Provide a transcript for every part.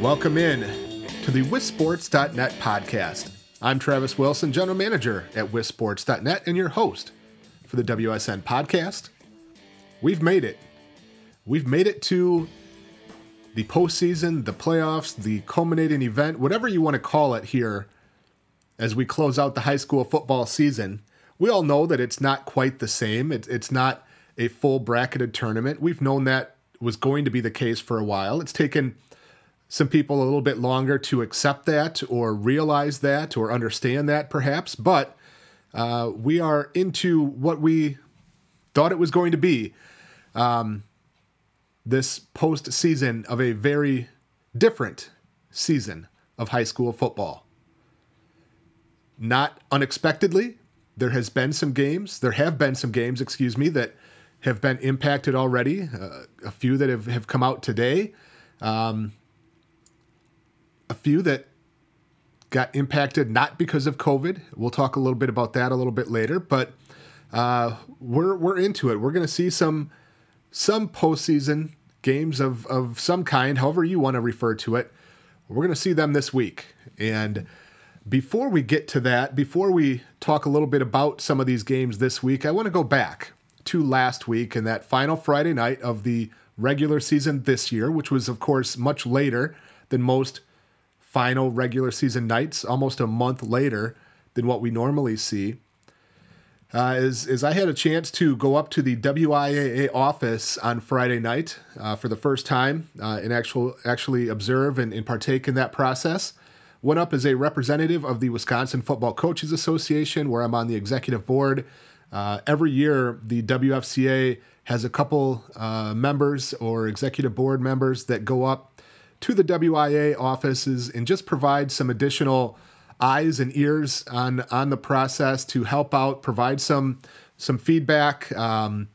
Welcome in to the wisports.net podcast. I'm Travis Wilson, General Manager at wisports.net and your host for the WSN podcast. We've made it. We've made it to the postseason, the playoffs, the culminating event, whatever you want to call it here as we close out the high school football season. We all know that it's not quite the same. It's, it's not a full bracketed tournament. We've known that was going to be the case for a while. It's taken some people a little bit longer to accept that or realize that or understand that perhaps, but uh, we are into what we thought it was going to be um, this postseason of a very different season of high school football. Not unexpectedly, there has been some games, there have been some games, excuse me, that have been impacted already. Uh, a few that have, have come out today. Um, a few that got impacted not because of COVID. We'll talk a little bit about that a little bit later, but uh, we're we're into it. We're going to see some some postseason games of of some kind, however you want to refer to it. We're going to see them this week, and before we get to that, before we talk a little bit about some of these games this week, I want to go back to last week and that final Friday night of the regular season this year, which was of course much later than most final regular season nights, almost a month later than what we normally see. Uh, is, is I had a chance to go up to the WIAA office on Friday night uh, for the first time uh, and actual, actually observe and, and partake in that process. Went up as a representative of the Wisconsin Football Coaches Association, where I'm on the executive board. Uh, every year, the WFCA has a couple uh, members or executive board members that go up to the WIAA offices and just provide some additional eyes and ears on on the process to help out, provide some some feedback, um,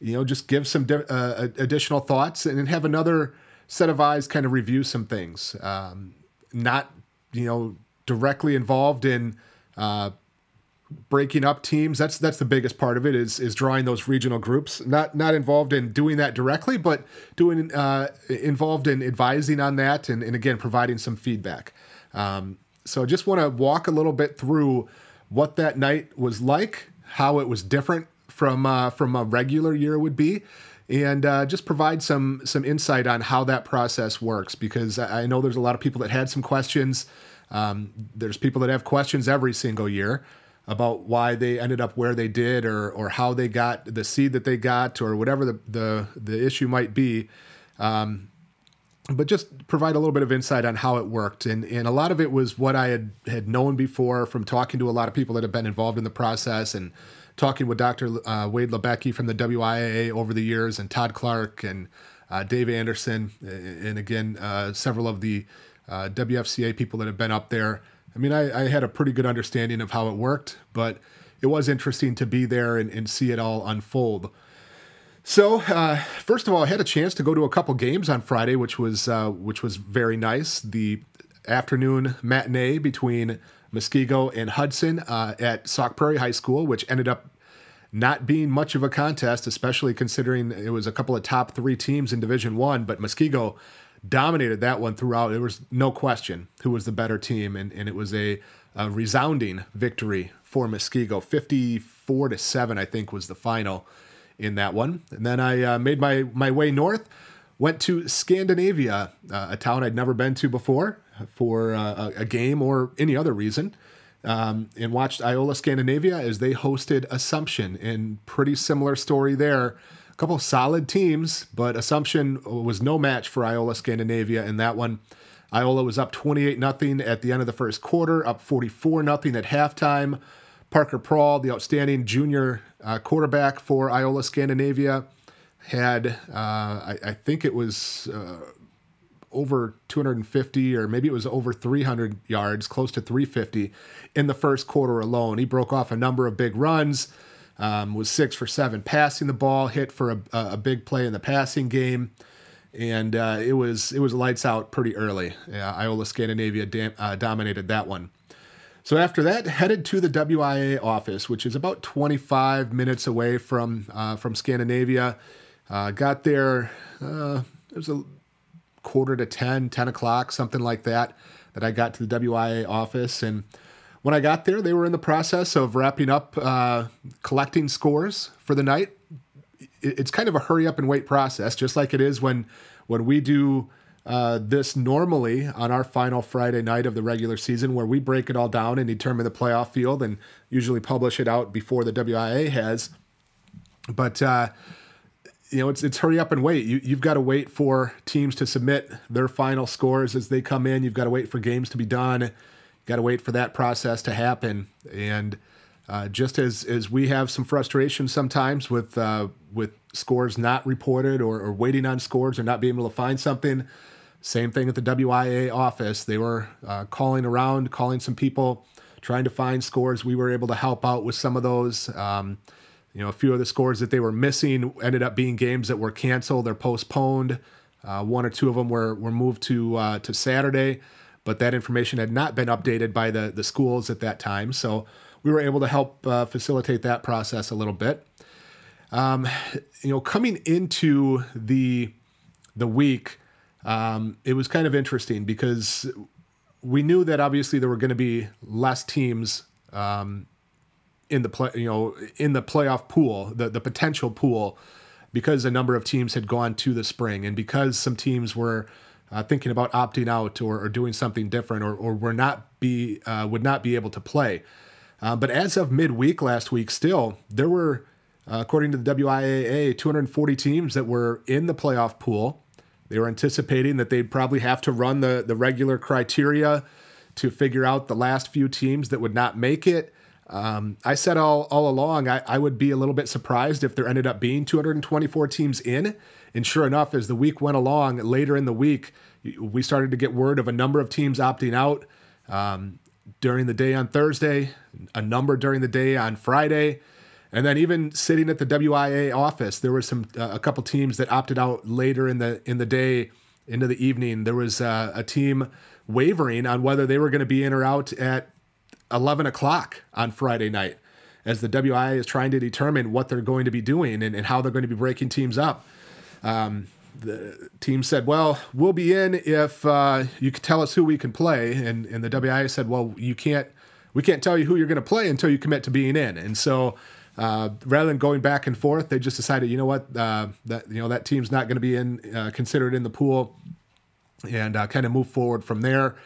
you know, just give some di- uh, additional thoughts, and have another set of eyes kind of review some things. Um, not you know directly involved in uh, breaking up teams. That's that's the biggest part of it is is drawing those regional groups. Not not involved in doing that directly, but doing uh, involved in advising on that and, and again providing some feedback. Um, so I just want to walk a little bit through what that night was like, how it was different from uh, from a regular year would be. And uh, just provide some some insight on how that process works, because I know there's a lot of people that had some questions. Um, there's people that have questions every single year about why they ended up where they did or or how they got the seed that they got or whatever the the, the issue might be. Um, but just provide a little bit of insight on how it worked. And, and a lot of it was what I had, had known before from talking to a lot of people that have been involved in the process and talking with Dr. Uh, Wade Labecki from the WIAA over the years and Todd Clark and uh, Dave Anderson. And again, uh, several of the uh, WFCA people that have been up there. I mean, I, I, had a pretty good understanding of how it worked, but it was interesting to be there and, and see it all unfold. So, uh, first of all, I had a chance to go to a couple games on Friday, which was uh, which was very nice. The afternoon matinee between Muskego and Hudson uh, at Sauk Prairie High School, which ended up not being much of a contest, especially considering it was a couple of top three teams in Division One. But Muskego dominated that one throughout. There was no question who was the better team, and, and it was a, a resounding victory for Muskego. 54 to 7, I think, was the final in that one. And then I uh, made my, my way north, went to Scandinavia, uh, a town I'd never been to before for uh, a, game or any other reason. Um, and watched Iola Scandinavia as they hosted Assumption, and pretty similar story there a couple solid teams, but Assumption was no match for Iola Scandinavia in that one. Iola was up 28 0 at the end of the first quarter, up 44 0 at halftime. Parker Prawl, the outstanding junior uh, quarterback for Iola Scandinavia, had, uh, I, I, think it was uh, over 250 or maybe it was over 300 yards, close to 350 in the first quarter alone. He broke off a number of big runs. Um, was six for seven passing the ball, hit for a, a big play in the passing game, and uh, it was it was lights out pretty early. Iola Scandinavia dam- uh, dominated that one. So after that, headed to the WIAA office, which is about 25 minutes away from uh, from Scandinavia. Uh, got there. Uh, it was a quarter to 10, 10 o'clock, something like that, that I got to the WIAA office. And when I got there, they were in the process of wrapping up uh, collecting scores for the night. It's kind of a hurry up and wait process, just like it is when when we do uh, this normally on our final Friday night of the regular season, where we break it all down and determine the playoff field, and usually publish it out before the WIAA has. But uh, you know, it's it's hurry up and wait. You you've got to wait for teams to submit their final scores as they come in. You've got to wait for games to be done got to wait for that process to happen. And uh, just as as we have some frustration sometimes with uh, with scores not reported or, or, waiting on scores or not being able to find something, same thing at the WIAA office. They were uh, calling around, calling some people, trying to find scores. We were able to help out with some of those. Um, you know, a few of the scores that they were missing ended up being games that were canceled or postponed. Uh, one or two of them were were moved to uh, to Saturday but that information had not been updated by the, the schools at that time. So we were able to help uh, facilitate that process a little bit. Um, you know, coming into the the week, um, it was kind of interesting because we knew that obviously there were going to be less teams um, in the play, you know, in the playoff pool, the the potential pool, because a number of teams had gone to the spring, and because some teams were uh, thinking about opting out or, or doing something different or, or were not be uh, would not be able to play. Uh, but as of midweek last week, still there were, uh, according to the WIAA, 240 teams that were in the playoff pool. They were anticipating that they'd probably have to run the the regular criteria to figure out the last few teams that would not make it. Um, I said all, all along, I, I would be a little bit surprised if there ended up being 224 teams in. And sure enough, as the week went along, later in the week, we started to get word of a number of teams opting out um, during the day on Thursday, a number during the day on Friday. And then even sitting at the WIAA office, there were some uh, a couple teams that opted out later in the in the day into the evening. There was uh, a team wavering on whether they were going to be in or out at 11 o'clock on Friday night as the WIAA is trying to determine what they're going to be doing and, and how they're going to be breaking teams up. Um, the team said, "Well, we'll be in if uh, you can tell us who we can play." And and the WIAA said, "Well, you can't. We can't tell you who you're going to play until you commit to being in." And so, uh, rather than going back and forth, they just decided, you know what, uh, that you know that team's not going to be in uh, considered in the pool, and uh, kind of move forward from there.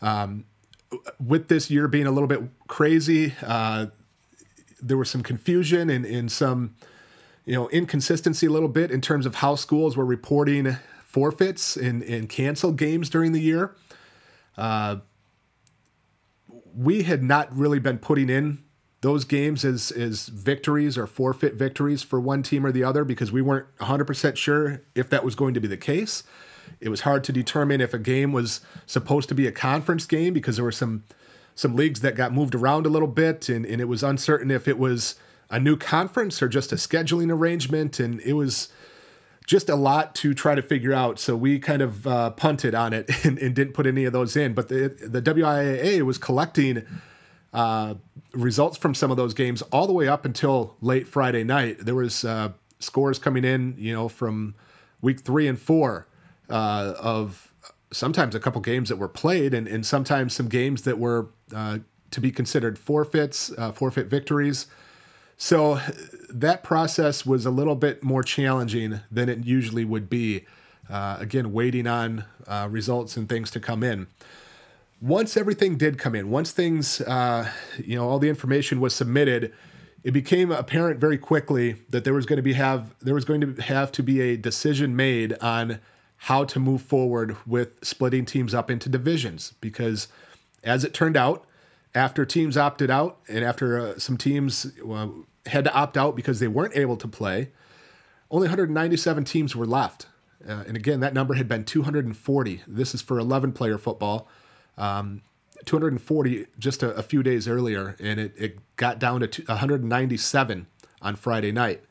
Um, with this year being a little bit crazy, uh, there was some confusion and, and some you know, inconsistency a little bit in terms of how schools were reporting forfeits and, and canceled games during the year. Uh, we had not really been putting in those games as, as victories or forfeit victories for one team or the other because we weren't 100% sure if that was going to be the case. It was hard to determine if a game was supposed to be a conference game because there were some some leagues that got moved around a little bit and, and it was uncertain if it was a new conference or just a scheduling arrangement. And it was just a lot to try to figure out. So we kind of uh, punted on it and, and, didn't put any of those in. But the, the WIAA was collecting uh, results from some of those games all the way up until late Friday night. There was uh, scores coming in, you know, from week three and four uh, of sometimes a couple games that were played and, and sometimes some games that were uh, to be considered forfeits, uh, forfeit victories. So that process was a little bit more challenging than it usually would be. Uh, again, waiting on uh, results and things to come in. Once everything did come in, once things, uh, you know, all the information was submitted, it became apparent very quickly that there was going to be have there was going to have to be a decision made on how to move forward with splitting teams up into divisions because, as it turned out, after teams opted out and after uh, some teams uh, had to opt out because they weren't able to play, only 197 teams were left. Uh, and again, that number had been 240. This is for 11 player football. Um, 240 just a, a, few days earlier, and it, it got down to 197 on Friday night.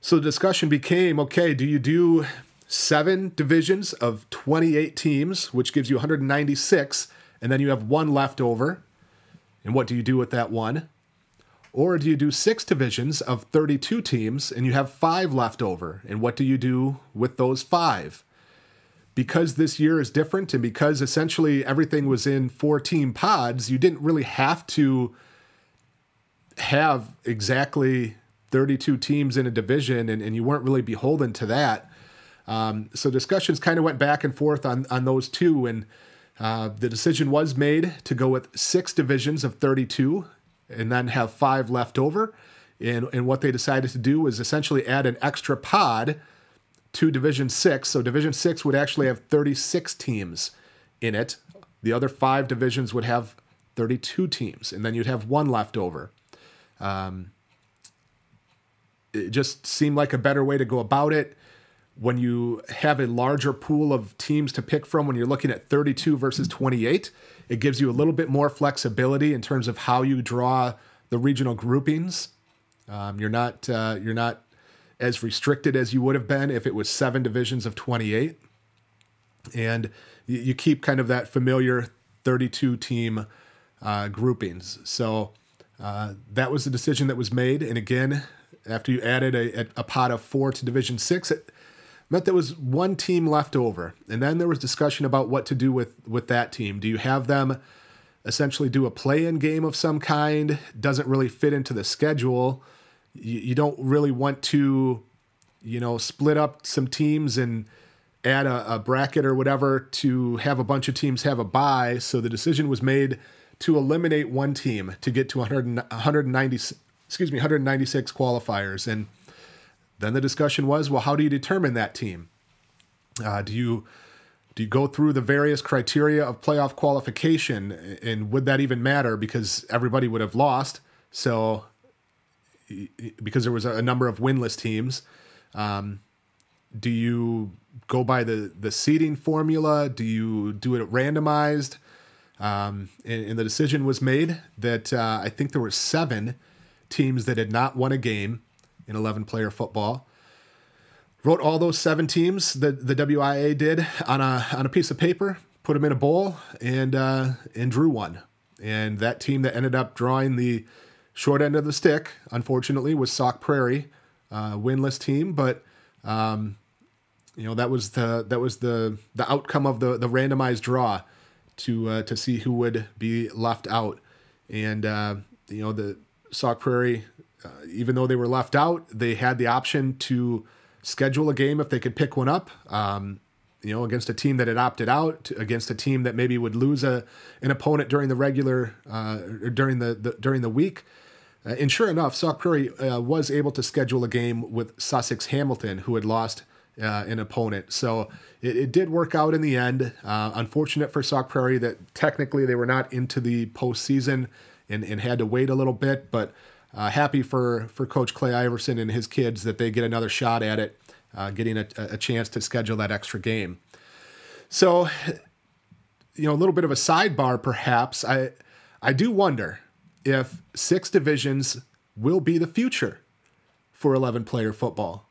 So the discussion became okay, do you do seven divisions of 28 teams, which gives you 196, and then you have one left over? And what do you do with that one? Or do you do six divisions of 32 teams and you have five left over? And what do you do with those five? because this year is different and because essentially everything was in four team pods, you didn't really have to have exactly 32 teams in a division and, and you weren't really beholden to that. Um, so discussions kind of went back and forth on, on those two. And uh, the decision was made to go with six divisions of 32 and then have five left over. And, and what they decided to do was essentially add an extra pod to Division 6. So Division 6 would actually have 36 teams in it. The other five divisions would have 32 teams, and then you'd have one left over. Um, it just seemed like a better way to go about it. When you have a larger pool of teams to pick from, when you're looking at 32 versus 28, it gives you a little bit more flexibility in terms of how you draw the regional groupings. Um, you're not uh, you're not as restricted as you would have been if it was seven divisions of 28. And you, you keep kind of that familiar 32 team uh, groupings. So uh, that was the decision that was made. And again, after you added a, a, pot of four to Division Six, it meant there was one team left over. And then there was discussion about what to do with, with that team. Do you have them essentially do a play in game of some kind? Doesn't really fit into the schedule you, you don't really want to, you know, split up some teams and add a, a, bracket or whatever to have a bunch of teams have a bye. So the decision was made to eliminate one team to get to 100, 190, excuse me, 196 qualifiers. And then the discussion was, well, how do you determine that team? Uh, do you do you go through the various criteria of playoff qualification, and would that even matter because everybody would have lost? So because there was a number of winless teams. Um, do you go by the the seeding formula? Do you do it randomized? Um, and, and, the decision was made that uh, I think there were seven teams that had not won a game in 11 player football. Wrote all those seven teams that the WIAA did on a on a piece of paper, put them in a bowl, and uh, and drew one. And that team that ended up drawing the short end of the stick, unfortunately, was Sauk Prairie, uh, winless team, but um, you know that was the that was the the outcome of the the randomized draw to uh, to see who would be left out, and uh, you know the Sauk Prairie, uh, even though they were left out, they had the option to schedule a game if they could pick one up. Um, you know, against a team that had opted out, against a team that maybe would lose a an opponent during the regular uh, during the, the during the week. Uh, and sure enough, Sauk Prairie uh, was able to schedule a game with Sussex Hamilton, who had lost uh, an opponent. So it, it, did work out in the end. Uh, unfortunate for Sauk Prairie that technically they were not into the postseason and, and had to wait a little bit, but uh, happy for, for Coach Clay Iverson and his kids that they get another shot at it, uh, getting a, a chance to schedule that extra game. So, you know, a little bit of a sidebar perhaps. I I do wonder if six divisions will be the future for 11 player football.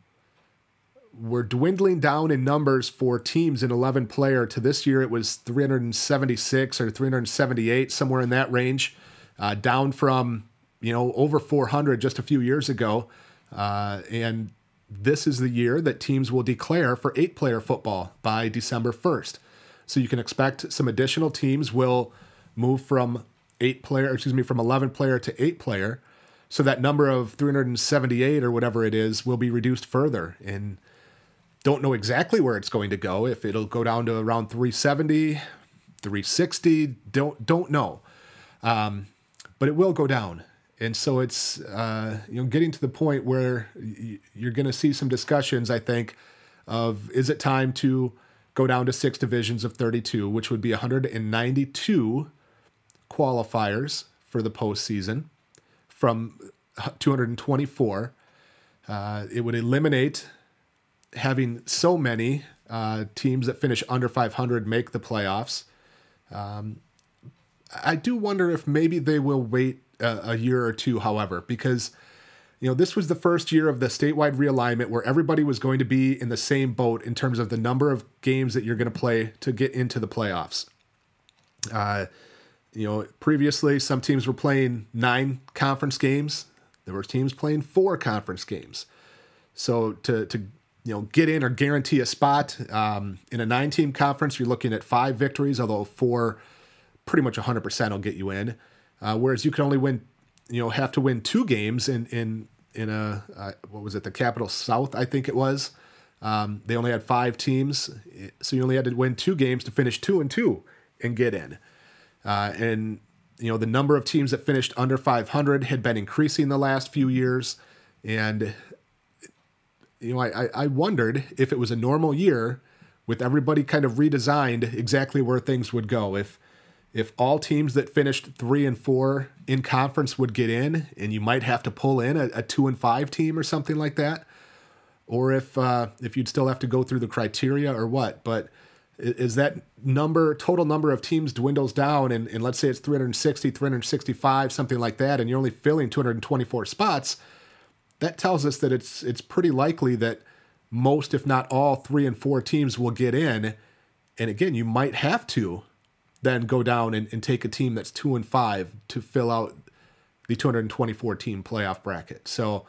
We're dwindling down in numbers for teams in 11 player. To this year, it was 376 or 378, somewhere in that range, uh, down from you know over 400 just a few years ago. Uh, and this is the year that teams will declare for eight player football by December 1st. So you can expect some additional teams will move from eight player, excuse me, from 11 player to eight player. So that number of 378 or whatever it is will be reduced further. And don't know exactly where it's going to go. If it'll go down to around 370, 360, don't don't know. Um, but it will go down. And so it's uh, you know getting to the point where you're going to see some discussions. I think of is it time to go down to six divisions of 32, which would be 192 qualifiers for the postseason from 224. Uh, it would eliminate having so many uh, teams that finish under 500 make the playoffs. Um, I do wonder if maybe they will wait a, year or two, however, because you know this was the first year of the statewide realignment where everybody was going to be in the same boat in terms of the number of games that you're going to play to get into the playoffs. Uh, you know, previously some teams were playing nine conference games. There were teams playing four conference games. So to to you know, get in or guarantee a spot. Um, in a nine team conference, you're looking at five victories, although four, pretty much 100% will get you in. Uh, whereas you can only win, you know, have to win two games in, in, in a, uh, what was it, the Capital South, I think it was. Um, they only had five teams, so you only had to win two games to finish two and two and get in. Uh, and you know the number of teams that finished under 500 had been increasing the last few years, and you know I, I wondered if it was a normal year with everybody kind of redesigned exactly where things would go if if all teams that finished three and four in conference would get in, and you might have to pull in a, a two and five team or something like that or if uh, if you'd still have to go through the criteria or what. But is that number total number of teams dwindles down and, and let's say it's 360 365 something like that and you're only filling 224 spots that tells us that it's it's pretty likely that most if not all three and four teams will get in and again you might have to then go down and, and take a team that's two and five to fill out the 224 team playoff bracket so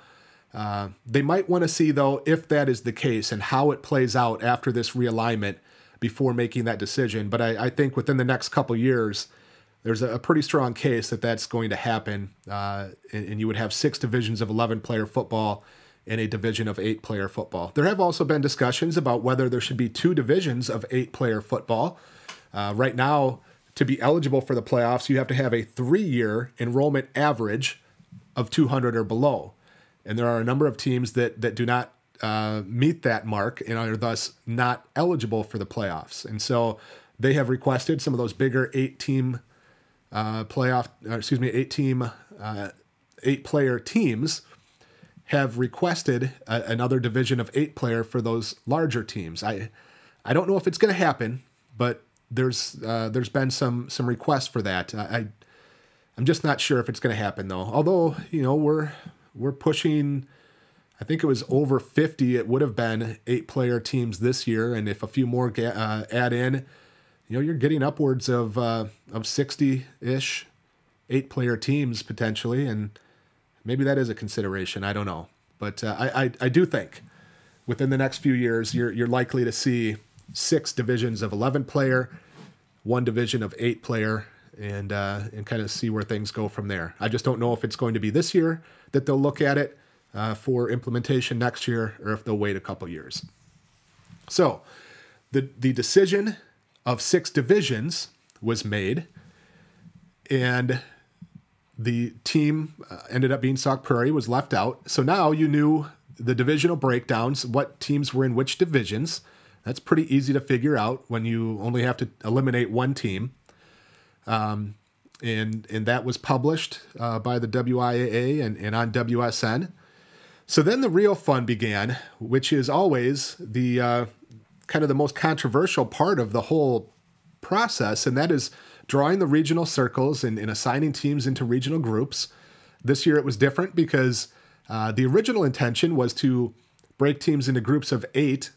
uh, they might want to see, though, if that is the case and how it plays out after this realignment before making that decision. But I, I think within the next couple years, there's a, a, pretty strong case that that's going to happen. Uh, and, and, you would have six divisions of 11 player football and a division of eight player football. There have also been discussions about whether there should be two divisions of eight player football. Uh, right now, to be eligible for the playoffs, you have to have a three year enrollment average of 200 or below and there are a number of teams that that do not uh, meet that mark and are thus not eligible for the playoffs. And so they have requested some of those bigger eight team uh, playoff, excuse me, eight team, uh, eight player teams have requested a, another division of eight player for those larger teams. I I don't know if it's going to happen, but there's uh, there's been some some requests for that. I I'm just not sure if it's going to happen though. Although you know we're we're pushing I think it was over 50 it would have been eight player teams this year and if a few more ga- uh, add in you know you're getting upwards of uh, of 60ish eight player teams potentially and maybe that is a consideration I don't know but uh, I, I I do think within the next few years you're you're likely to see six divisions of 11 player one division of eight player and uh, and kind of see where things go from there. I just don't know if it's going to be this year that they'll look at it uh, for implementation next year, or if they'll wait a couple years. So, the the decision of six divisions was made, and the team uh, ended up being Sauk Prairie was left out. So now you knew the divisional breakdowns, what teams were in which divisions. That's pretty easy to figure out when you only have to eliminate one team. Um, and and that was published uh, by the WIAA and, and on WSN. So then the real fun began, which is always the uh, kind of the most controversial part of the whole process, and that is drawing the regional circles and, and assigning teams into regional groups. This year it was different because uh, the original intention was to break teams into groups of eight,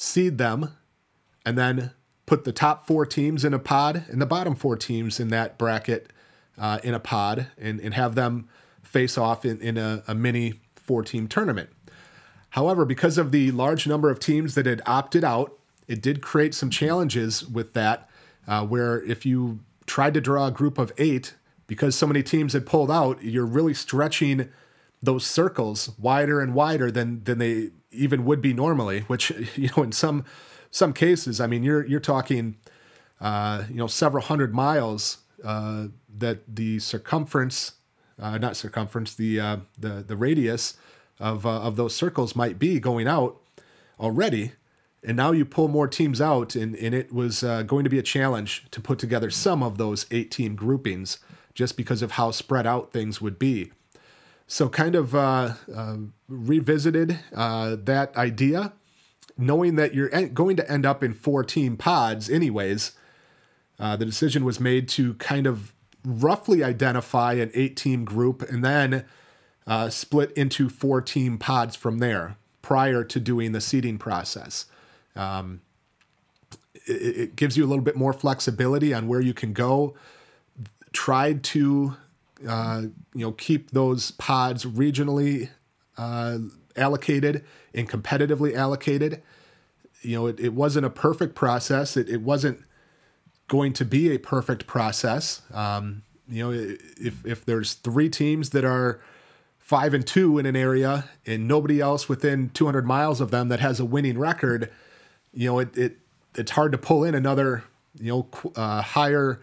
seed them, and then put the top four teams in a pod and the bottom four teams in that bracket uh, in a pod and, and have them face off in, in a, a mini four team tournament. However, because of the large number of teams that had opted out, it did create some challenges with that, uh, where if you tried to draw a group of eight, because so many teams had pulled out, you're really stretching those circles wider and wider than than they even would be normally. Which you know, in some some cases, I mean, you're you're talking, uh, you know, several hundred miles uh, that the circumference, uh, not circumference, the uh, the the radius of uh, of those circles might be going out already, and now you pull more teams out, and and it was uh, going to be a challenge to put together some of those eight team groupings just because of how spread out things would be. So, kind of revisited that idea knowing that you're going to end up in four team pods anyways, uh, the decision was made to kind of roughly identify an eight team group and then uh, split into four team pods from there prior to doing the seeding process. Um, it, it, gives you a little bit more flexibility on where you can go. Tried to uh, you know keep those pods regionally uh, allocated and competitively allocated. You know, it, it wasn't a perfect process. It, it wasn't going to be a perfect process. Um, you know, if if there's three teams that are five and two in an area and nobody else within 200 miles of them that has a winning record, you know, it, it it's hard to pull in another you know uh, higher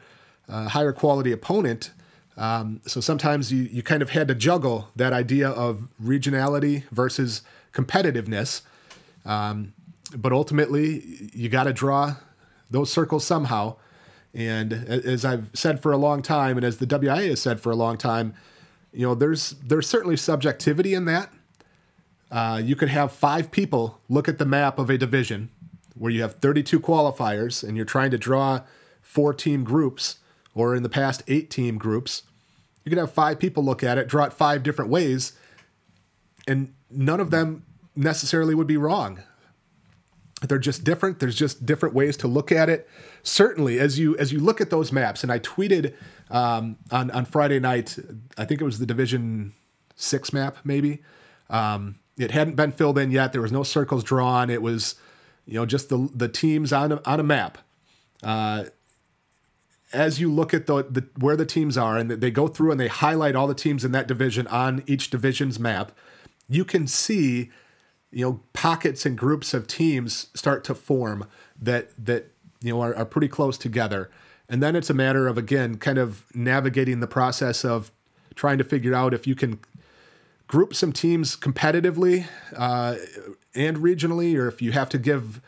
uh, higher quality opponent. Um, so sometimes you you kind of had to juggle that idea of regionality versus competitiveness. Um, but ultimately, you got to draw those circles somehow. And as I've said for a long time, and as the WIAA has said for a long time, you know, there's there's certainly subjectivity in that. Uh, you could have five people look at the map of a division where you have 32 qualifiers and you're trying to draw four team groups, or in the past, eight team groups. You could have five people look at it, draw it five different ways, and none of them necessarily would be wrong. They're just different. There's just different ways to look at it. Certainly, as you as you look at those maps, and I tweeted um, on on Friday night, I think it was the Division Six map, maybe. Um, it hadn't been filled in yet. There was no circles drawn. It was, you know, just the the teams on a, on a map. Uh, as you look at the, the where the teams are, and they go through and they highlight all the teams in that division on each division's map, you can see you know pockets and groups of teams start to form that that you know are, are pretty close together. And then it's a matter of again kind of navigating the process of trying to figure out if you can group some teams competitively uh, and regionally or if you have to give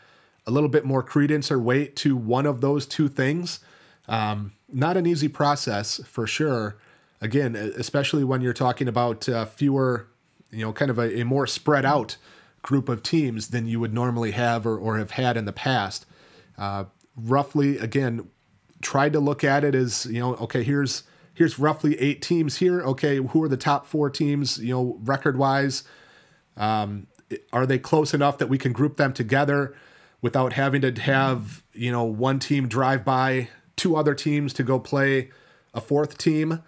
a little bit more credence or weight to one of those two things um, not an easy process for sure again especially when you're talking about uh, fewer you know kind of a, a more spread out group of teams than you would normally have or, or have had in the past. Uh, roughly, again, tried to look at it as you know, okay, here's here's roughly eight teams here. Okay, who are the top four teams? You know, record wise, um, are they close enough that we can group them together without having to have you know one team drive by two other teams to go play a fourth team?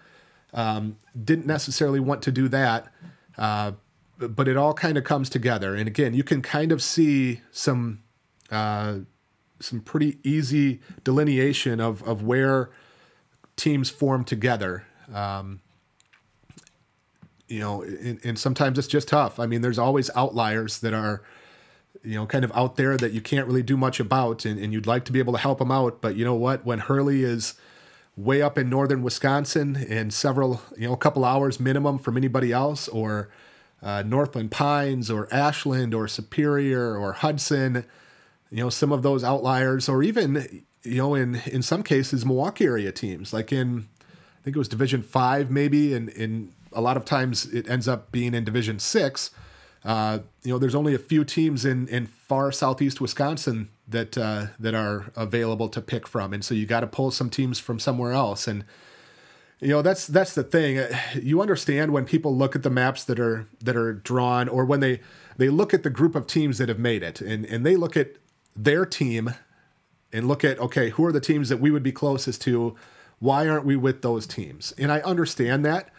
Um, didn't necessarily want to do that. Uh, but it all kind of comes together. And again, you can kind of see some uh, some pretty easy delineation of of where teams form together. Um, you know, and, and, sometimes it's just tough. I mean, there's always outliers that are, you know, kind of out there that you can't really do much about, and, and you'd like to be able to help them out. But you know what? When Hurley is way up in northern Wisconsin and several, you know, a couple hours minimum from anybody else, or uh, Northland Pines or Ashland or Superior or Hudson, you know, some of those outliers, or even, you know, in, in some cases, Milwaukee area teams, like in, I think it was Division Five, maybe, and in a lot of times it ends up being in Division Six. Uh, you know, there's only a few teams in, in far southeast Wisconsin that uh, that are available to pick from, and so you got to pull some teams from somewhere else. And you know that's that's the thing. You understand when people look at the maps that are that are drawn or when they they look at the group of teams that have made it. And and they look at their team and look at okay who are the teams that we would be closest to? Why aren't we with those teams? And i understand that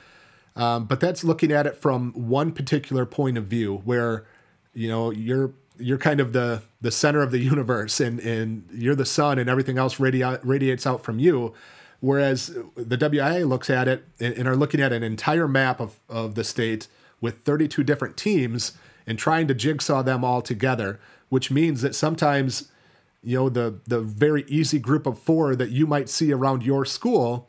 um, but that's looking at it from one particular point of view where you know you're you're kind of the the center of the universe and and you're the sun and everything else radi- radiates out from you. Whereas the WIAA looks at it and are looking at an entire map of, of the state with 32 different teams and trying to jigsaw them all together, which means that sometimes, you know, the the very easy group of four that you might see around your school,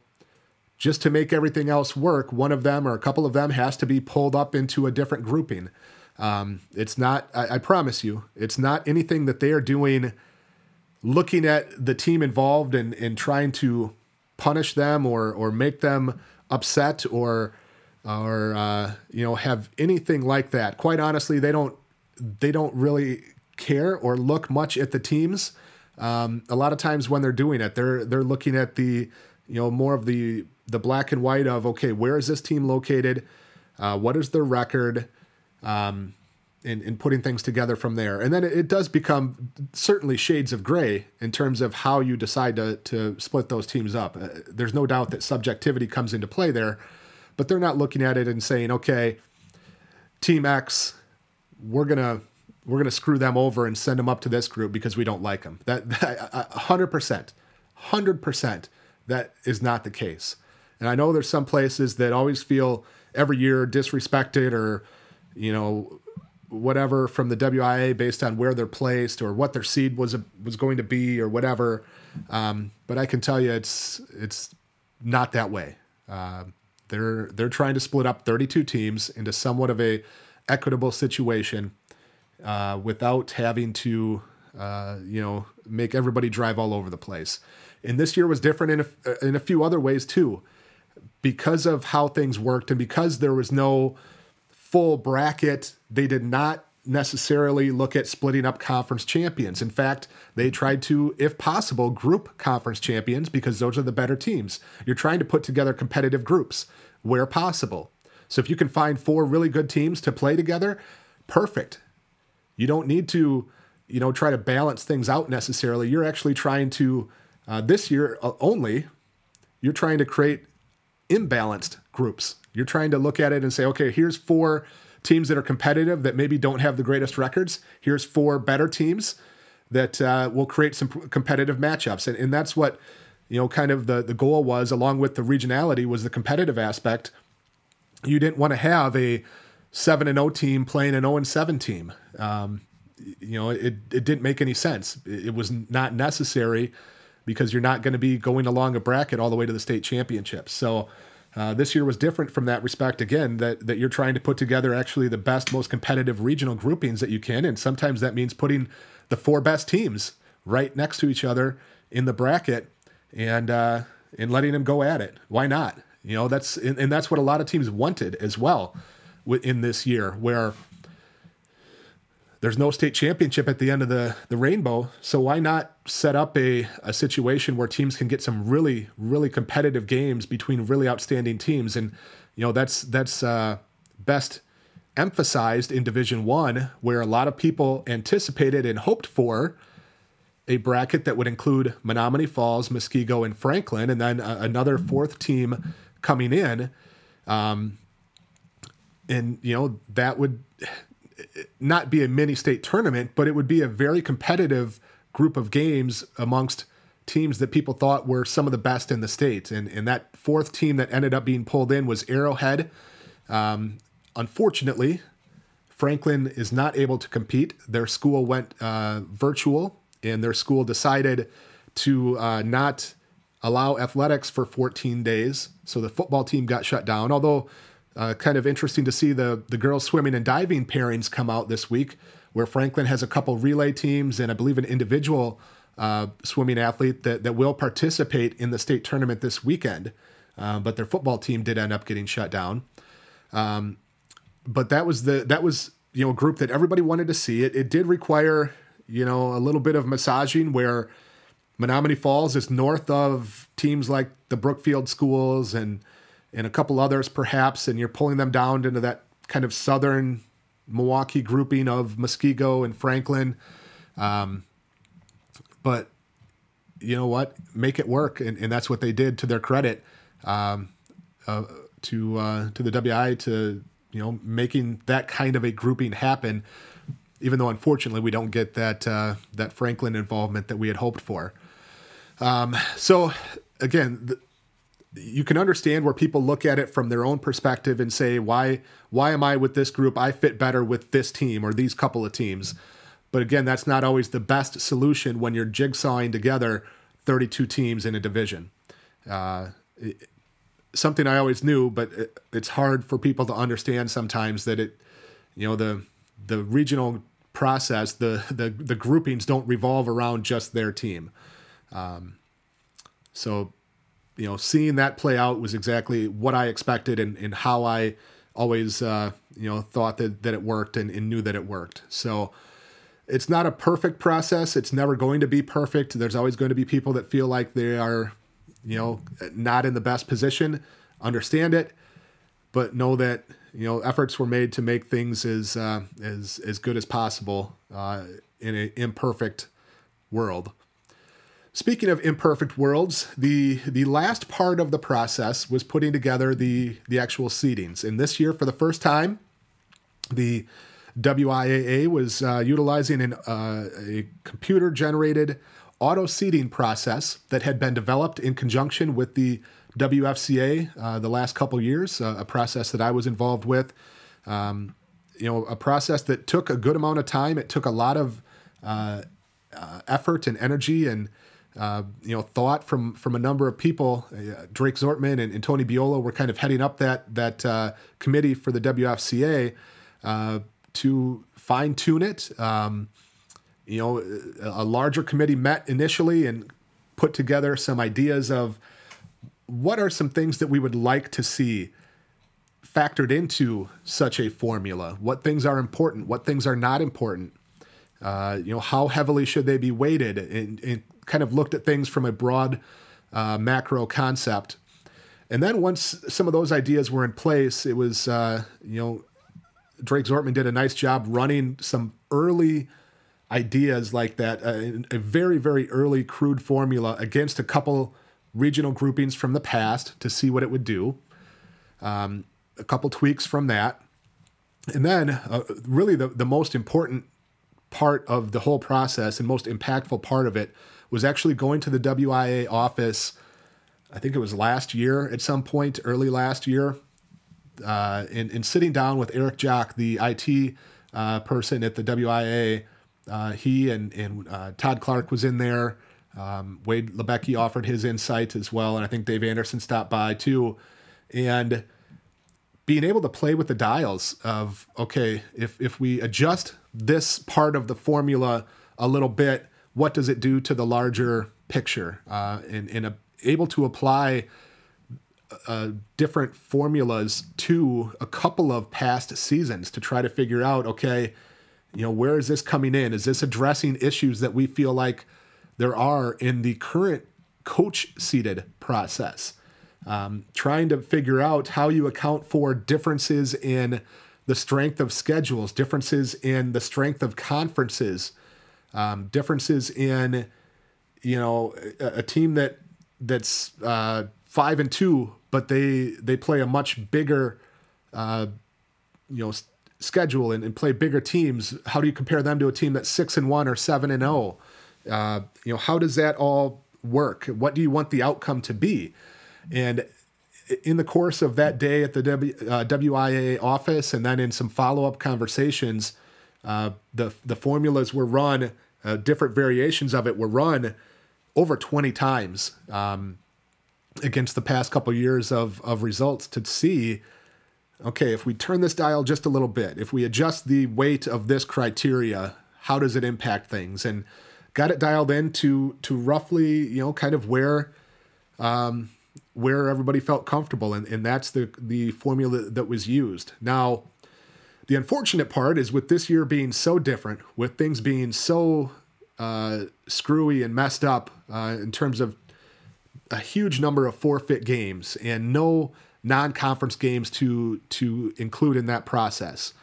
just to make everything else work, one of them or a couple of them has to be pulled up into a different grouping. Um, it's not, I, I promise you, it's not anything that they are doing looking at the team involved and, and trying to punish them or or make them upset or or uh, you know have anything like that. Quite honestly, they don't they don't really care or look much at the teams. Um, a lot of times when they're doing it, they're they're looking at the you know more of the the black and white of okay, where is this team located? Uh, what is their record? Um, in, in putting things together from there. And then it, it, does become certainly shades of gray in terms of how you decide to, to split those teams up. Uh, there's no doubt that subjectivity comes into play there, but they're not looking at it and saying, okay, Team X, we're gonna we're gonna screw them over and send them up to this group because we don't like them. That percent, hundred percent, that is not the case. And I know there's some places that always feel every year disrespected or you know whatever from the WIAA based on where they're placed or what their seed was was going to be or whatever. Um, but I can tell you, it's it's not that way. Uh, they're they're trying to split up 32 teams into somewhat of a equitable situation uh, without having to uh, you know make everybody drive all over the place. And this year was different in a, in a few other ways too, because of how things worked and because there was no full bracket. They did not necessarily look at splitting up conference champions. In fact, they tried to, if possible, group conference champions because those are the better teams. You're trying to put together competitive groups where possible. So if you can find four really good teams to play together, perfect. You don't need to, you know, try to balance things out necessarily. You're actually trying to, uh, this year only, you're trying to create imbalanced groups. You're trying to look at it and say, okay, here's four teams that are competitive that maybe don't have the greatest records. Here's four better teams that uh, will create some competitive matchups, and, and that's what you know kind of the the goal was, along with the regionality, was the competitive aspect. You didn't want to have a seven and zero oh team playing an zero oh and seven team. Um, you know, it it didn't make any sense. It was not necessary because you're not going to be going along a bracket all the way to the state championship. So uh, this year was different from that respect again that that you're trying to put together actually the best most competitive regional groupings that you can and sometimes that means putting the four best teams right next to each other in the bracket and uh, and letting them go at it why not you know that's and, and that's what a lot of teams wanted as well in this year where there's no state championship at the end of the, the rainbow. So why not set up a, a situation where teams can get some really, really competitive games between really outstanding teams? And, you know, that's that's uh, best emphasized in Division One, where a lot of people anticipated and hoped for a bracket that would include Menomonee Falls, Muskego, and Franklin, and then uh, another fourth team coming in. Um, and you know that would not be a mini state tournament, but it would be a very competitive group of games amongst teams that people thought were some of the best in the state. And, and that fourth team that ended up being pulled in was Arrowhead. Um, unfortunately, Franklin is not able to compete. Their school went uh, virtual, and their school decided to uh, not allow athletics for 14 days. So the football team got shut down. Although uh, kind of interesting to see the the girls swimming and diving pairings come out this week, where Franklin has a couple relay teams and I believe an individual uh, swimming athlete that that will participate in the state tournament this weekend. Uh, but their football team did end up getting shut down. Um, but that was the that was you know a group that everybody wanted to see. It it did require you know a little bit of massaging where Menomonee Falls is north of teams like the Brookfield schools and and a couple others perhaps, and you're pulling them down into that kind of southern Milwaukee grouping of Muskego and Franklin. Um, but you know what? Make it work, and, and that's what they did to their credit. Um, uh, to uh, to the WI to you know making that kind of a grouping happen, even though unfortunately we don't get that uh, that Franklin involvement that we had hoped for. Um, so again, you can understand where people look at it from their own perspective and say why why am I with this group? I fit better with this team or these couple of teams. But again that's not always the best solution when you're jigsawing together 32 teams in a division. Uh, it, something I always knew but it, it's hard for people to understand sometimes that it you know the the regional process the the, the groupings don't revolve around just their team. Um, so you know, seeing that play out was exactly what I expected and, and how I always, uh, you know, thought that, that it worked and, and knew that it worked. So it's not a perfect process. It's never going to be perfect. There's always going to be people that feel like they are, you know, not in the best position. Understand it, but know that you know efforts were made to make things as uh, as as good as possible uh, in an imperfect world. Speaking of imperfect worlds, the the last part of the process was putting together the the actual seedings. And this year, for the first time, the WIAA was uh, utilizing an, uh, a computer generated auto seeding process that had been developed in conjunction with the WFCA uh, the last couple years, uh, a process that I was involved with. Um, you know, a process that took a good amount of time. It took a lot of uh, uh, effort and energy and uh, you know thought from from a number of people. Uh, Drake Zortman and, and, Tony Biolo were kind of heading up that that uh, committee for the WFCA uh, to fine tune it. Um, you know, a larger committee met initially and put together some ideas of what are some things that we would like to see factored into such a formula. What things are important? What things are not important? Uh, you know, how heavily should they be weighted? And, and kind of looked at things from a broad uh, macro concept. And then once some of those ideas were in place, it was, uh, you know, Drake Zortman did a nice job running some early ideas like that, uh, a very, very early crude formula against a couple regional groupings from the past to see what it would do. Um, a couple tweaks from that. And then, uh, really, the, the most important part of the whole process and most impactful part of it was actually going to the WIA office. I think it was last year at some point, early last year, uh, and, sitting down with Eric Jock, the IT uh, person at the WIA. Uh, he and, and uh, Todd Clark was in there. Um, Wade Labecki offered his insight as well, and I think Dave Anderson stopped by too. And being able to play with the dials of okay, if if we adjust this part of the formula a little bit, what does it do to the larger picture? Uh, and and a, able to apply uh, different formulas to a couple of past seasons to try to figure out okay, you know, where is this coming in? Is this addressing issues that we feel like there are in the current coach seeded process? um, trying to figure out how you account for differences in the strength of schedules, differences in the strength of conferences, um, differences in you know a, a team that that's uh, five and two, but they they play a much bigger uh, you know schedule and, and, play bigger teams. How do you compare them to a team that's six and one or seven and zero? Oh? Uh, you know how does that all work? What do you want the outcome to be? And in the course of that day at the w, uh, WIA office, and then in some follow up conversations, uh, the the formulas were run, uh, different variations of it were run over 20 times um, against the past couple years of of results to see. Okay, if we turn this dial just a little bit, if we adjust the weight of this criteria, how does it impact things? And got it dialed in to to roughly, you know, kind of where um, where everybody felt comfortable, and, and that's the the formula that was used. Now, the unfortunate part is with this year being so different, with things being so uh, screwy and messed up uh, in terms of a huge number of forfeit games and no non-conference games to to include in that process.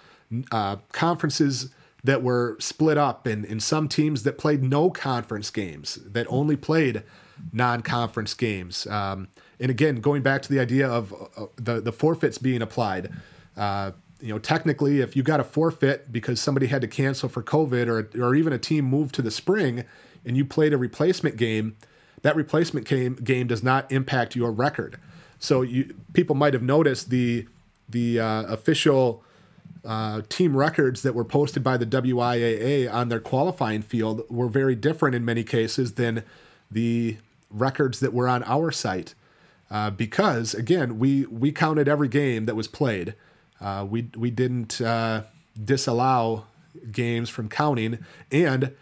Uh, conferences that were split up and, and some teams that played no conference games that only played non-conference games. Um, and again, going back to the idea of uh, the the forfeits being applied. Uh, you know, technically, if you got a forfeit because somebody had to cancel for COVID, or or even a team moved to the spring, and you played a replacement game, that replacement game game does not impact your record. So you people might have noticed the the uh, official uh, team records that were posted by the WIAA on their qualifying field were very different in many cases than the records that were on our site uh, because again we we counted every game that was played. Uh, we we didn't uh, disallow games from counting, and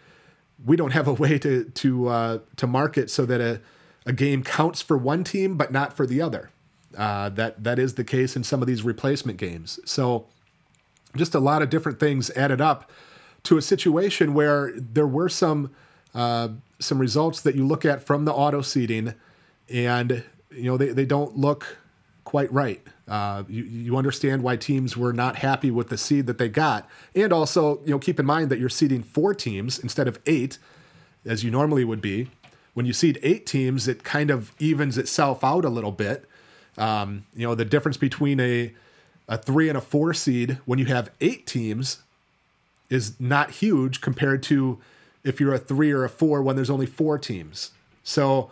we don't have a way to to uh, to mark it so that a a game counts for one team but not for the other. Uh, that that is the case in some of these replacement games. So just a lot of different things added up to a situation where there were some uh, some results that you look at from the auto seeding and you know, they, they don't look quite right. Uh, you, you understand why teams were not happy with the seed that they got. And also, you know, keep in mind that you're seeding four teams instead of eight, as you normally would be. When you seed eight teams, it kind of evens itself out a little bit. Um, you know, the difference between a, a three and a four seed when you have eight teams is not huge compared to if you're a three or a four when there's only four teams. So,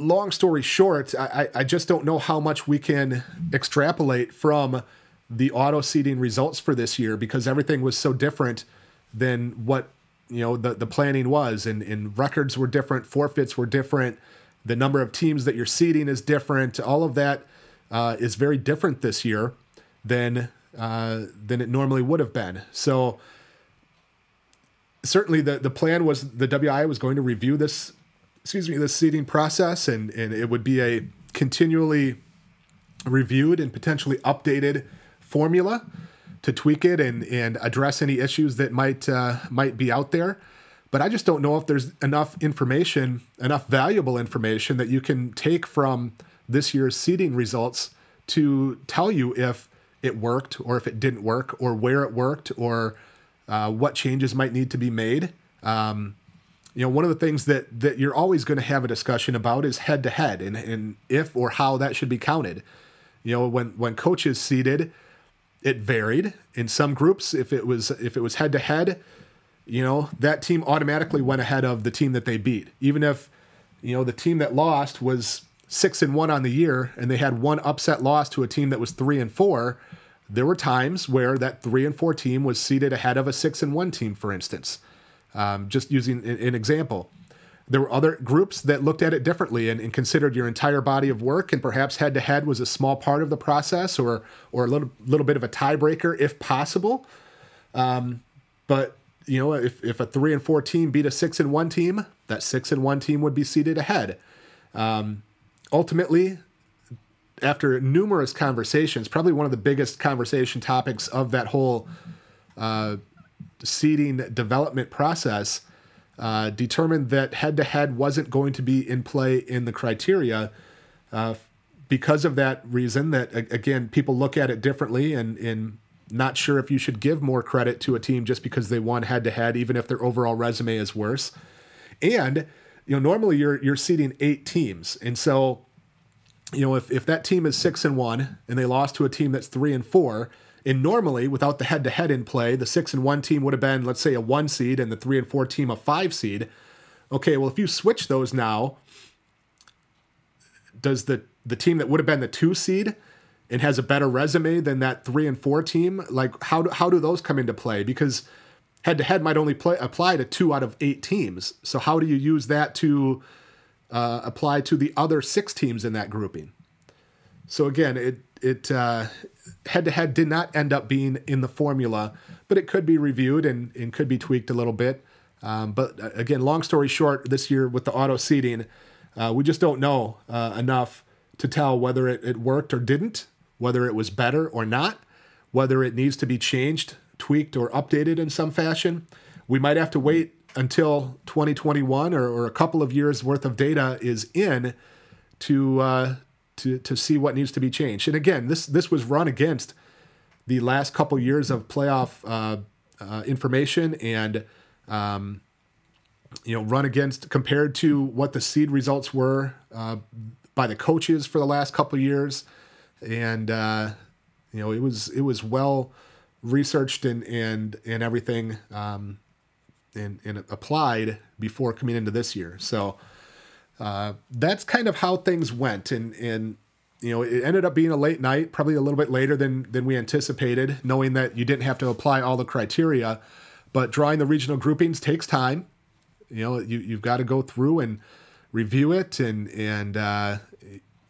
long story short, I, I just don't know how much we can extrapolate from the auto seeding results for this year because everything was so different than what you know the, the planning was. And, and records were different forfeits were different the number of teams that you're seeding is different. All of that uh, is very different this year than uh, than it normally would have been. So certainly the, the plan was the WI was going to review this excuse me the seeding process and and it would be a continually reviewed and potentially updated formula to tweak it and and address any issues that might uh, might be out there. But I just don't know if there's enough information, enough valuable information that you can take from this year's seeding results to tell you if it worked or if it didn't work or where it worked or uh, what changes might need to be made. Um, you know, one of the things that that you're always going to have a discussion about is head to head and and if or how that should be counted. You know, when when coaches seeded it varied in some groups. If it was if it was head to head, you know that team automatically went ahead of the team that they beat, even if you know the team that lost was six and one on the year and they had one upset loss to a team that was three and four. There were times where that three and four team was seeded ahead of a six and one team, for instance. Um, just using an example. There were other groups that looked at it differently and, and considered your entire body of work, and perhaps head to head was a small part of the process, or or a little little bit of a tiebreaker if possible. Um, but you know, if if a three and four team beat a six and one team, that six and one team would be seeded ahead. Um, ultimately, after numerous conversations, probably one of the biggest conversation topics of that whole uh, seeding development process uh, determined that head to head wasn't going to be in play in the criteria. Uh, because of that reason, that again, people look at it differently and, and not sure if you should give more credit to a team just because they won head to head, even if their overall resume is worse. And, you know, normally you're you're seeding eight teams. And so, you know, if, if that team is six and one and they lost to a team that's three and four, and normally, without the head to head in play, the six and one team would have been, let's say, a one seed and the three and four team a five seed. Okay, well, if you switch those now, does the the team that would have been the two seed and has a better resume than that three and four team, like how do, how do those come into play? Because head to head might only play, apply to two out of eight teams. So how do you use that to uh, apply to the other six teams in that grouping? So again, it it head to head did not end up being in the formula, but it could be reviewed and, and could be tweaked a little bit. Um, but uh, again, long story short, this year with the auto seeding, uh, we just don't know uh, enough to tell whether it, it worked or didn't, whether it was better or not, whether it needs to be changed, tweaked, or updated in some fashion. We might have to wait until 2021 or, or a couple of years worth of data is in to uh, to to see what needs to be changed. And again, this this was run against the last couple years of playoff uh, uh, information and um, you know run against compared to what the seed results were uh, by the coaches for the last couple years, and uh, you know it was it was well researched and and and everything um, and and applied before coming into this year. So uh, that's kind of how things went, and and you know it ended up being a late night, probably a little bit later than than we anticipated, knowing that you didn't have to apply all the criteria. But drawing the regional groupings takes time. You know, you you've got to go through and review it, and and uh,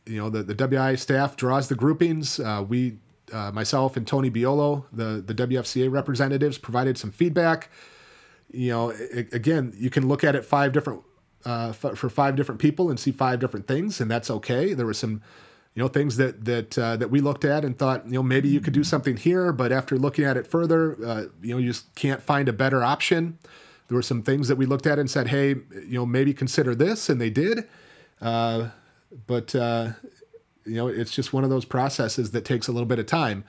you know the the WI staff draws the groupings. Uh, we uh, myself and Tony Biolo, the the WFCA representatives, provided some feedback. You know, again, you can look at it five different uh, for, for five different people and see five different things, and that's okay. There were some, you know, things that that uh, that we looked at and thought, you know, maybe you could do something here, but after looking at it further, uh, you know, you just can't find a better option. There were some things that we looked at and said, hey, you know, maybe consider this, and they did. Uh, but uh, you know, it's just one of those processes that takes a little bit of time.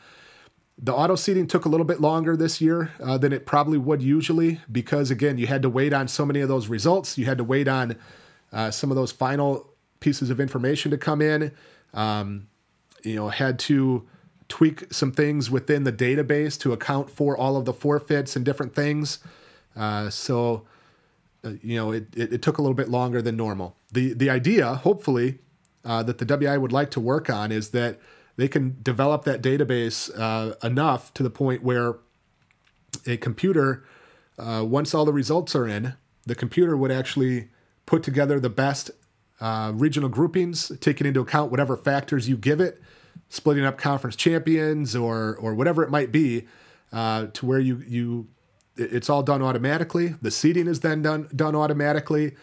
The auto seeding took a little bit longer this year uh, than it probably would usually because, again, you had to wait on so many of those results. You had to wait on uh, some of those final pieces of information to come in. Um, you know, had to tweak some things within the database to account for all of the forfeits and different things. Uh, so, uh, you know, it, it, it, took a little bit longer than normal. The, the idea, hopefully, uh, that the WI would like to work on is that they can develop that database uh, enough to the point where a computer, uh, once all the results are in, the computer would actually put together the best uh, regional groupings, taking into account whatever factors you give it, splitting up conference champions or or whatever it might be, uh, to where you you it's all done automatically. The seeding is then done done automatically,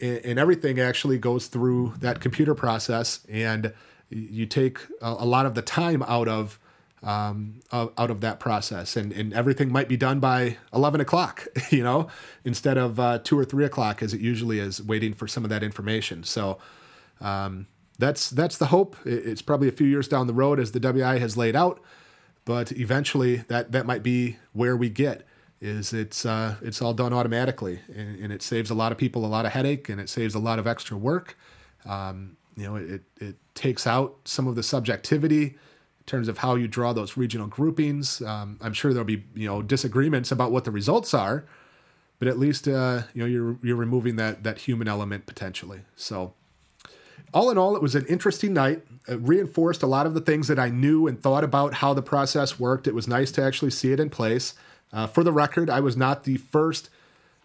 and, and everything actually goes through that computer process, and you take a, a lot of the time out of um, out of that process, and and everything might be done by eleven o'clock, you know, instead of uh, two or three o'clock as it usually is, waiting for some of that information. So. Um, that's that's the hope. It's probably a few years down the road as the WI has laid out, but eventually that that might be where we get is it's uh, it's all done automatically and, and, it saves a lot of people a lot of headache and it saves a lot of extra work. Um, you know, it it takes out some of the subjectivity in terms of how you draw those regional groupings. Um, I'm sure there'll be you know disagreements about what the results are, but at least uh, you know you're you're removing that that human element potentially. So all in all, it was an interesting night. It reinforced a lot of the things that I knew and thought about how the process worked. It was nice to actually see it in place. Uh, for the record, I was not the first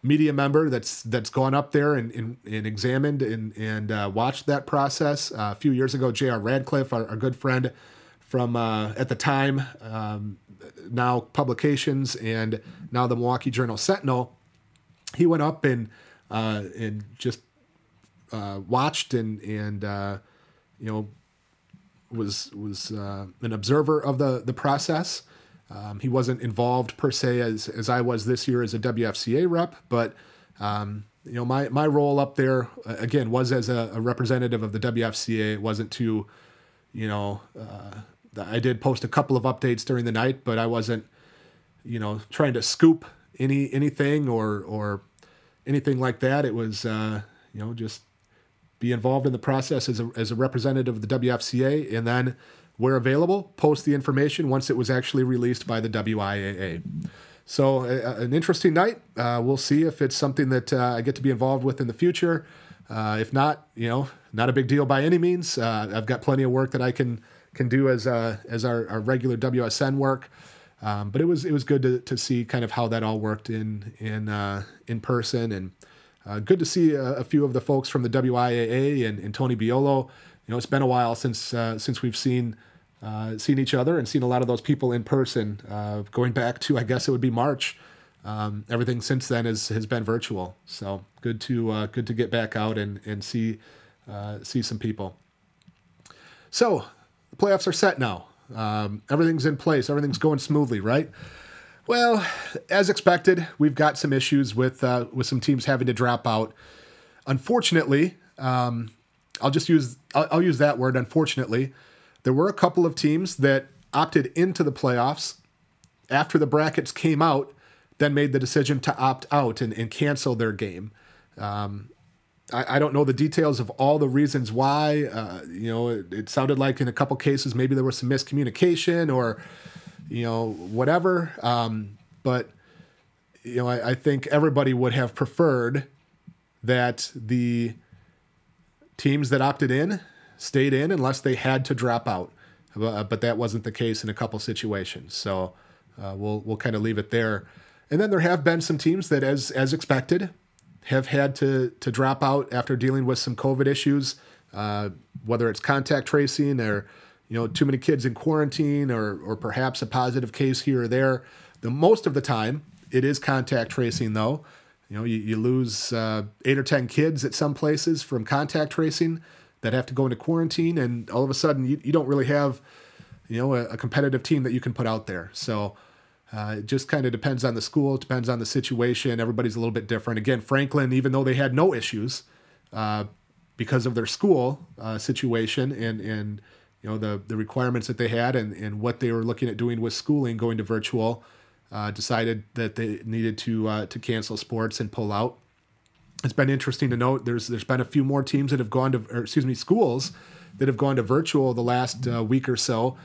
media member that's that's gone up there and, and, and examined and, and uh, watched that process. Uh, a few years ago, J.R. Radcliffe, our, our, good friend from uh, at the time, um, now publications and now the Milwaukee Journal Sentinel, he went up and uh, and just uh, watched and and uh, you know was was an observer of the the process. Um, he wasn't involved per se as as I was this year as a WFCA rep, but um, you know my my role up there again was as a, a representative of the WFCA. It wasn't to you know uh, I did post a couple of updates during the night, but I wasn't you know trying to scoop any anything or or anything like that. It was uh, you know just be involved in the process as a, as a representative of the WFCA, and then, where available, post the information once it was actually released by the WIAA. So, uh, an interesting night. Uh, we'll see if it's something that uh, I get to be involved with in the future. Uh, if not, you know, not a big deal by any means. Uh, I've got plenty of work that I can can do as uh, as our, our regular WSN work. Um, but it was it was good to, to see kind of how that all worked in in in person and good to see a, a, few of the folks from the WIAA and, and, Tony Biolo. You know, it's been a while since since we've seen uh, seen each other and seen a lot of those people in person. Uh, going back to, I guess it would be March. Um, everything since then has, has been virtual. So good to uh, good to get back out and and see uh, see some people. So the playoffs are set now. Um, everything's in place. Everything's going smoothly, right? Well, as expected, we've got some issues with uh, with some teams having to drop out. Unfortunately, um, I'll just use I'll, I'll use that word. Unfortunately, there were a couple of teams that opted into the playoffs after the brackets came out, then made the decision to opt out and, and cancel their game. Um, I, I, don't know the details of all the reasons why. Uh, you know, it, it, sounded like in a couple cases maybe there was some miscommunication or you know, whatever. Um, but you know, I, I, think everybody would have preferred that the teams that opted in stayed in unless they had to drop out. Uh, but that wasn't the case in a couple situations. So uh, we'll we'll kind of leave it there. And then there have been some teams that, as as expected, have had to to drop out after dealing with some COVID issues, uh, whether it's contact tracing or you know, too many kids in quarantine or, or perhaps a positive case here or there. The most of the time, it is contact tracing, though. You know, you, you lose uh, eight or 10 kids at some places from contact tracing that have to go into quarantine, and all of a sudden, you, you don't really have, you know, a, a competitive team that you can put out there. So, uh, it just kind of depends on the school, depends on the situation. Everybody's a little bit different. Again, Franklin, even though they had no issues uh, because of their school uh, situation and and you know the the requirements that they had and, and what they were looking at doing with schooling going to virtual uh, decided that they needed to uh, to cancel sports and pull out it's been interesting to note there's there's been a few more teams that have gone to or excuse me schools that have gone to virtual the last uh, week or so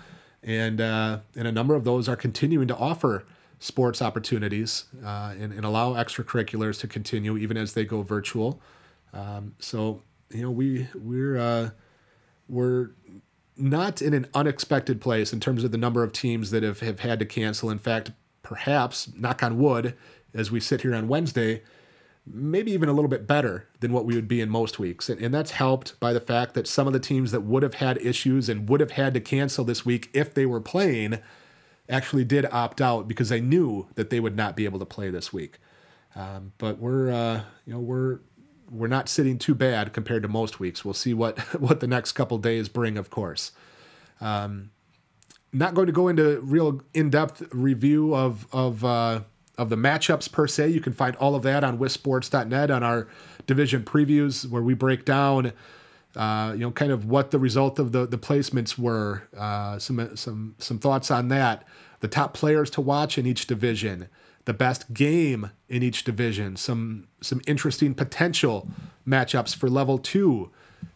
and uh, and a number of those are continuing to offer sports opportunities uh, and, and allow extracurriculars to continue even as they go virtual. Um, so you know we we're uh, we're not in an unexpected place in terms of the number of teams that have, have had to cancel. In fact, perhaps, knock on wood, as we sit here on Wednesday, maybe even a little bit better than what we would be in most weeks. And, and that's helped by the fact that some of the teams that would have had issues and would have had to cancel this week if they were playing actually did opt out because they knew that they would not be able to play this week. Um, but we're, uh, you know, we're we're not sitting too bad compared to most weeks. We'll see what what the next couple days bring, of course. Um, not going to go into real in-depth review of of uh, of the matchups per se. You can find all of that on wissports.net on our division previews, where we break down, uh, you know, kind of what the result of the the placements were. Uh, some some some thoughts on that. The top players to watch in each division the best game in each division, some some interesting potential matchups for level two,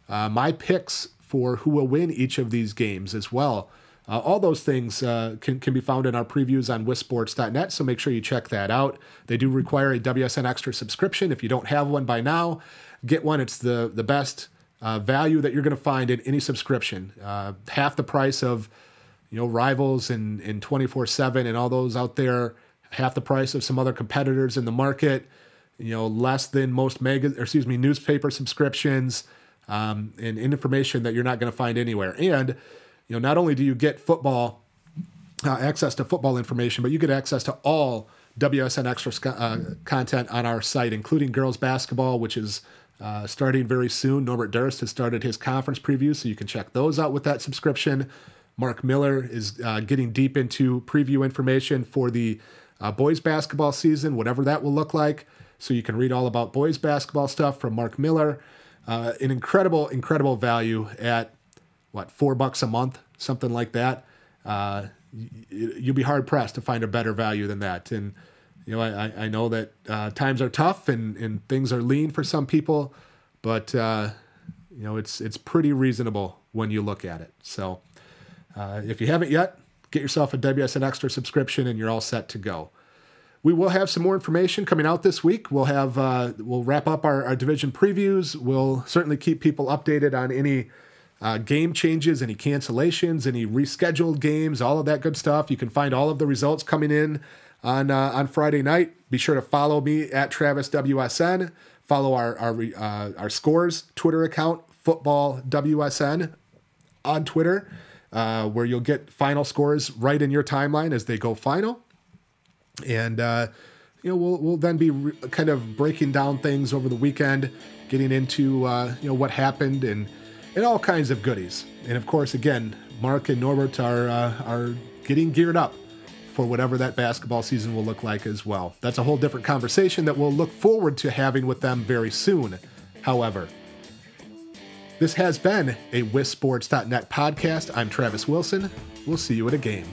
uh, my picks for who will win each of these games as well. Uh, all those things uh, can, can be found in our previews on wissports.net, so make sure you check that out. They do require a WSN Extra subscription. If you don't have one by now, get one. It's the, the best uh, value that you're going to find in any subscription. Uh, half the price of you know rivals and, and 24-7 and all those out there half the price of some other competitors in the market, you know, less than most mega, or excuse me, newspaper subscriptions, um, and information that you're not going to find anywhere. And, you know, not only do you get football, uh, access to football information, but you get access to all WSN Extra uh, content on our site, including girls basketball, which is uh, starting very soon. Norbert Durst has started his conference preview, so you can check those out with that subscription. Mark Miller is uh, getting deep into preview information for the uh, boys basketball season, whatever that will look like. So you can read all about boys basketball stuff from Mark Miller. Uh, an incredible, incredible value at what four bucks a month, something like that. Uh, you'll be hard pressed to find a better value than that. And you know, I, I know that uh, times are tough and, and things are lean for some people, but uh, you know it's it's pretty reasonable when you look at it. So uh, if you haven't yet, Get yourself a WSN Extra subscription and you're all set to go. We will have some more information coming out this week. We'll have uh, we'll wrap up our, our, division previews. We'll certainly keep people updated on any uh, game changes, any cancellations, any rescheduled games, all of that good stuff. You can find all of the results coming in on uh, on Friday night. Be sure to follow me at Travis WSN. Follow our our uh, our scores Twitter account, Football WSN, on Twitter uh, where you'll get final scores right in your timeline as they go final. And, uh, you know, we'll, we'll then be re- kind of breaking down things over the weekend, getting into, uh, you know, what happened and, and all kinds of goodies. And of course, again, Mark and Norbert are, uh, are getting geared up for whatever that basketball season will look like as well. That's a whole different conversation that we'll look forward to having with them very soon, however. This has been a WisSports.net podcast. I'm Travis Wilson. We'll see you at a game.